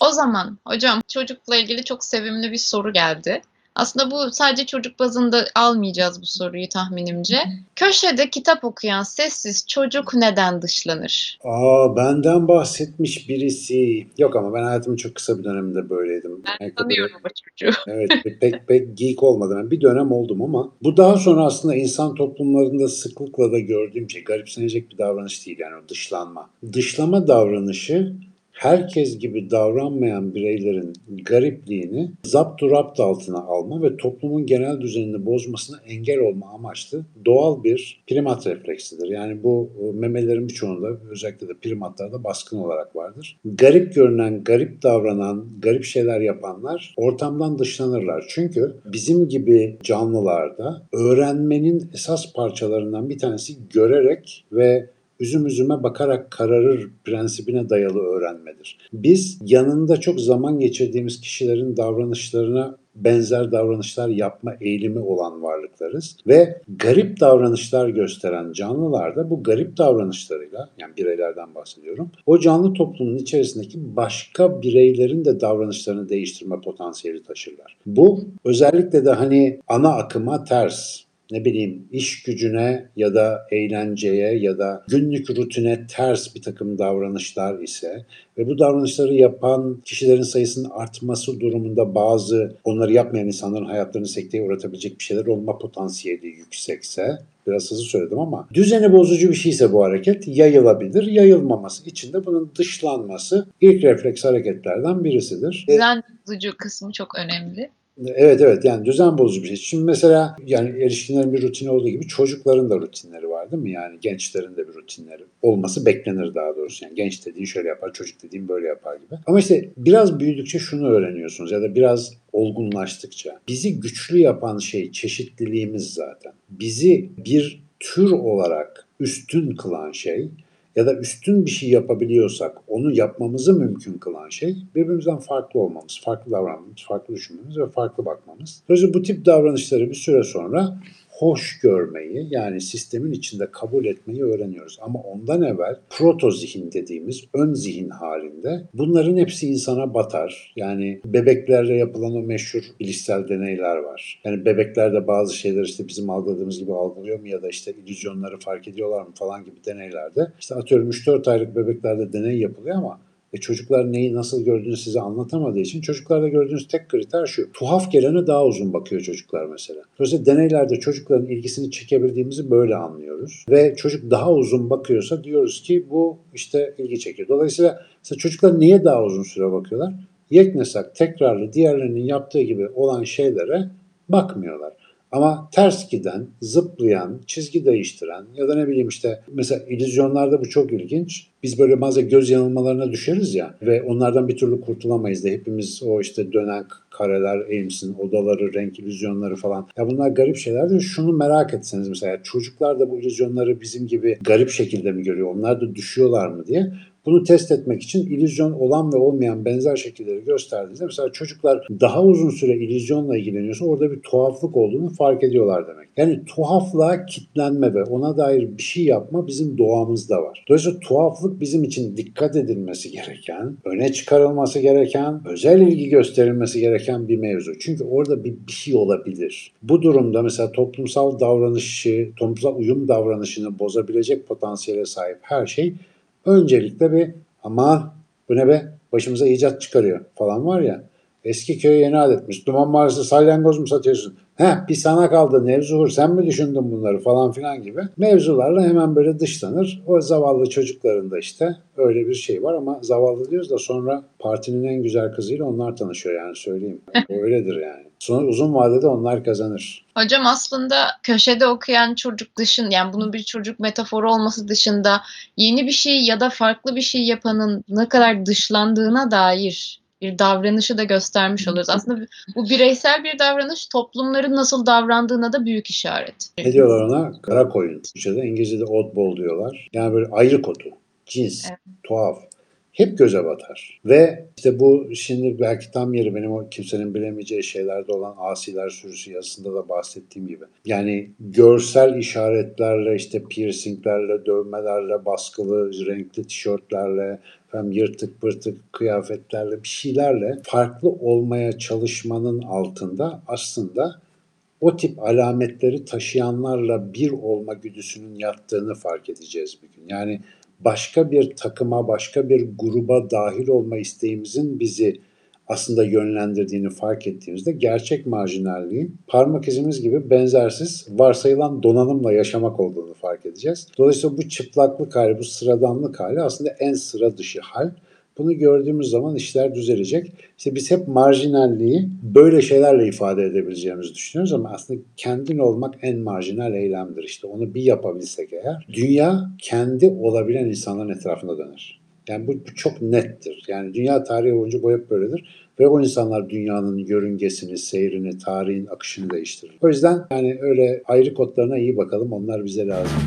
O zaman hocam çocukla ilgili çok sevimli bir soru geldi. Aslında bu sadece çocuk bazında almayacağız bu soruyu tahminimce. Köşede kitap okuyan sessiz çocuk neden dışlanır? Aa benden bahsetmiş birisi. Yok ama ben hayatımın çok kısa bir döneminde böyleydim. Ben Yani tanıyorum o çocuğu. Evet pek pek geek olmadım. Yani bir dönem oldum ama bu daha sonra aslında insan toplumlarında sıklıkla da gördüğüm şey garipsenecek bir davranış değil yani o dışlanma. Dışlama davranışı herkes gibi davranmayan bireylerin garipliğini zapt rapt altına alma ve toplumun genel düzenini bozmasına engel olma amaçlı doğal bir primat refleksidir. Yani bu e, memelerin birçoğunda özellikle de primatlarda baskın olarak vardır. Garip görünen, garip davranan, garip şeyler yapanlar ortamdan dışlanırlar. Çünkü bizim gibi canlılarda öğrenmenin esas parçalarından bir tanesi görerek ve üzüm üzüme bakarak kararır prensibine dayalı öğrenmedir. Biz yanında çok zaman geçirdiğimiz kişilerin davranışlarına benzer davranışlar yapma eğilimi olan varlıklarız ve garip davranışlar gösteren canlılar da bu garip davranışlarıyla yani bireylerden bahsediyorum. O canlı toplumun içerisindeki başka bireylerin de davranışlarını değiştirme potansiyeli taşırlar. Bu özellikle de hani ana akıma ters ne bileyim iş gücüne ya da eğlenceye ya da günlük rutine ters bir takım davranışlar ise ve bu davranışları yapan kişilerin sayısının artması durumunda bazı onları yapmayan insanların hayatlarını sekteye uğratabilecek bir şeyler olma potansiyeli yüksekse biraz hızlı söyledim ama düzeni bozucu bir şeyse bu hareket yayılabilir. Yayılmaması için de bunun dışlanması ilk refleks hareketlerden birisidir. Düzen bozucu kısmı çok önemli. Evet evet yani düzen bozucu bir şey. Şimdi mesela yani erişkinlerin bir rutini olduğu gibi çocukların da rutinleri var değil mi? Yani gençlerin de bir rutinleri olması beklenir daha doğrusu. Yani genç dediğin şöyle yapar, çocuk dediğin böyle yapar gibi. Ama işte biraz büyüdükçe şunu öğreniyorsunuz ya da biraz olgunlaştıkça bizi güçlü yapan şey çeşitliliğimiz zaten. Bizi bir tür olarak üstün kılan şey ya da üstün bir şey yapabiliyorsak onu yapmamızı mümkün kılan şey birbirimizden farklı olmamız, farklı davranmamız, farklı düşünmemiz ve farklı bakmamız. Dolayısıyla bu tip davranışları bir süre sonra hoş görmeyi yani sistemin içinde kabul etmeyi öğreniyoruz. Ama ondan evvel proto zihin dediğimiz ön zihin halinde bunların hepsi insana batar. Yani bebeklerle yapılan o meşhur bilişsel deneyler var. Yani bebeklerde bazı şeyler işte bizim algıladığımız gibi algılıyor mu ya da işte illüzyonları fark ediyorlar mı falan gibi deneylerde. İşte atıyorum 3-4 aylık bebeklerde deney yapılıyor ama e çocuklar neyi nasıl gördüğünü size anlatamadığı için çocuklarda gördüğünüz tek kriter şu. Tuhaf gelene daha uzun bakıyor çocuklar mesela. Dolayısıyla deneylerde çocukların ilgisini çekebildiğimizi böyle anlıyoruz. Ve çocuk daha uzun bakıyorsa diyoruz ki bu işte ilgi çekiyor. Dolayısıyla çocuklar niye daha uzun süre bakıyorlar? Yeknesak tekrarlı diğerlerinin yaptığı gibi olan şeylere bakmıyorlar. Ama ters giden, zıplayan, çizgi değiştiren ya da ne bileyim işte mesela illüzyonlarda bu çok ilginç. Biz böyle bazen göz yanılmalarına düşeriz ya ve onlardan bir türlü kurtulamayız da hepimiz o işte dönen kareler, Ames'in odaları, renk illüzyonları falan. Ya bunlar garip şeyler de şunu merak etseniz mesela çocuklar da bu illüzyonları bizim gibi garip şekilde mi görüyor? Onlar da düşüyorlar mı diye. Bunu test etmek için illüzyon olan ve olmayan benzer şekilleri gösterdiğinizde mesela çocuklar daha uzun süre illüzyonla ilgileniyorsa orada bir tuhaflık olduğunu fark ediyorlar demek. Yani tuhaflığa kitlenme ve ona dair bir şey yapma bizim doğamızda var. Dolayısıyla tuhaflık bizim için dikkat edilmesi gereken, öne çıkarılması gereken, özel ilgi gösterilmesi gereken bir mevzu. Çünkü orada bir, bir şey olabilir. Bu durumda mesela toplumsal davranışı, toplumsal uyum davranışını bozabilecek potansiyele sahip her şey öncelikle bir aman bu ne be başımıza icat çıkarıyor falan var ya. Eski köye yeni adetmiş. Duman Mahallesi salyangoz mu satıyorsun? Heh bir sana kaldı Nevzuhur sen mi düşündün bunları falan filan gibi. Mevzularla hemen böyle dışlanır. O zavallı çocukların da işte öyle bir şey var ama zavallı diyoruz da sonra partinin en güzel kızıyla onlar tanışıyor yani söyleyeyim. Öyledir yani. Sonra uzun vadede onlar kazanır. Hocam aslında köşede okuyan çocuk dışın yani bunun bir çocuk metaforu olması dışında yeni bir şey ya da farklı bir şey yapanın ne kadar dışlandığına dair bir davranışı da göstermiş oluyoruz. Aslında bu bireysel bir davranış toplumların nasıl davrandığına da büyük işaret. Ne diyorlar ona? Kara koyun. Türkçe'de İngilizce'de oddball diyorlar. Yani böyle ayrı kodu, cins, Evet. tuhaf. Hep göze batar. Ve işte bu şimdi belki tam yeri benim o kimsenin bilemeyeceği şeylerde olan asiler sürüsü yazısında da bahsettiğim gibi. Yani görsel işaretlerle işte piercinglerle, dövmelerle, baskılı, renkli tişörtlerle, hem yırtık pırtık kıyafetlerle bir şeylerle farklı olmaya çalışmanın altında aslında o tip alametleri taşıyanlarla bir olma güdüsünün yattığını fark edeceğiz bir gün. Yani başka bir takıma, başka bir gruba dahil olma isteğimizin bizi aslında yönlendirdiğini fark ettiğimizde gerçek marjinalliğin parmak izimiz gibi benzersiz varsayılan donanımla yaşamak olduğunu fark edeceğiz. Dolayısıyla bu çıplaklık hali, bu sıradanlık hali aslında en sıra dışı hal. Bunu gördüğümüz zaman işler düzelecek. İşte biz hep marjinalliği böyle şeylerle ifade edebileceğimizi düşünüyoruz ama aslında kendin olmak en marjinal eylemdir. İşte onu bir yapabilsek eğer dünya kendi olabilen insanların etrafında döner. Yani bu, bu çok nettir. Yani dünya tarihi boyunca bu hep böyledir. Ve o insanlar dünyanın yörüngesini, seyrini, tarihin akışını değiştirir. O yüzden yani öyle ayrı kodlarına iyi bakalım. Onlar bize lazım.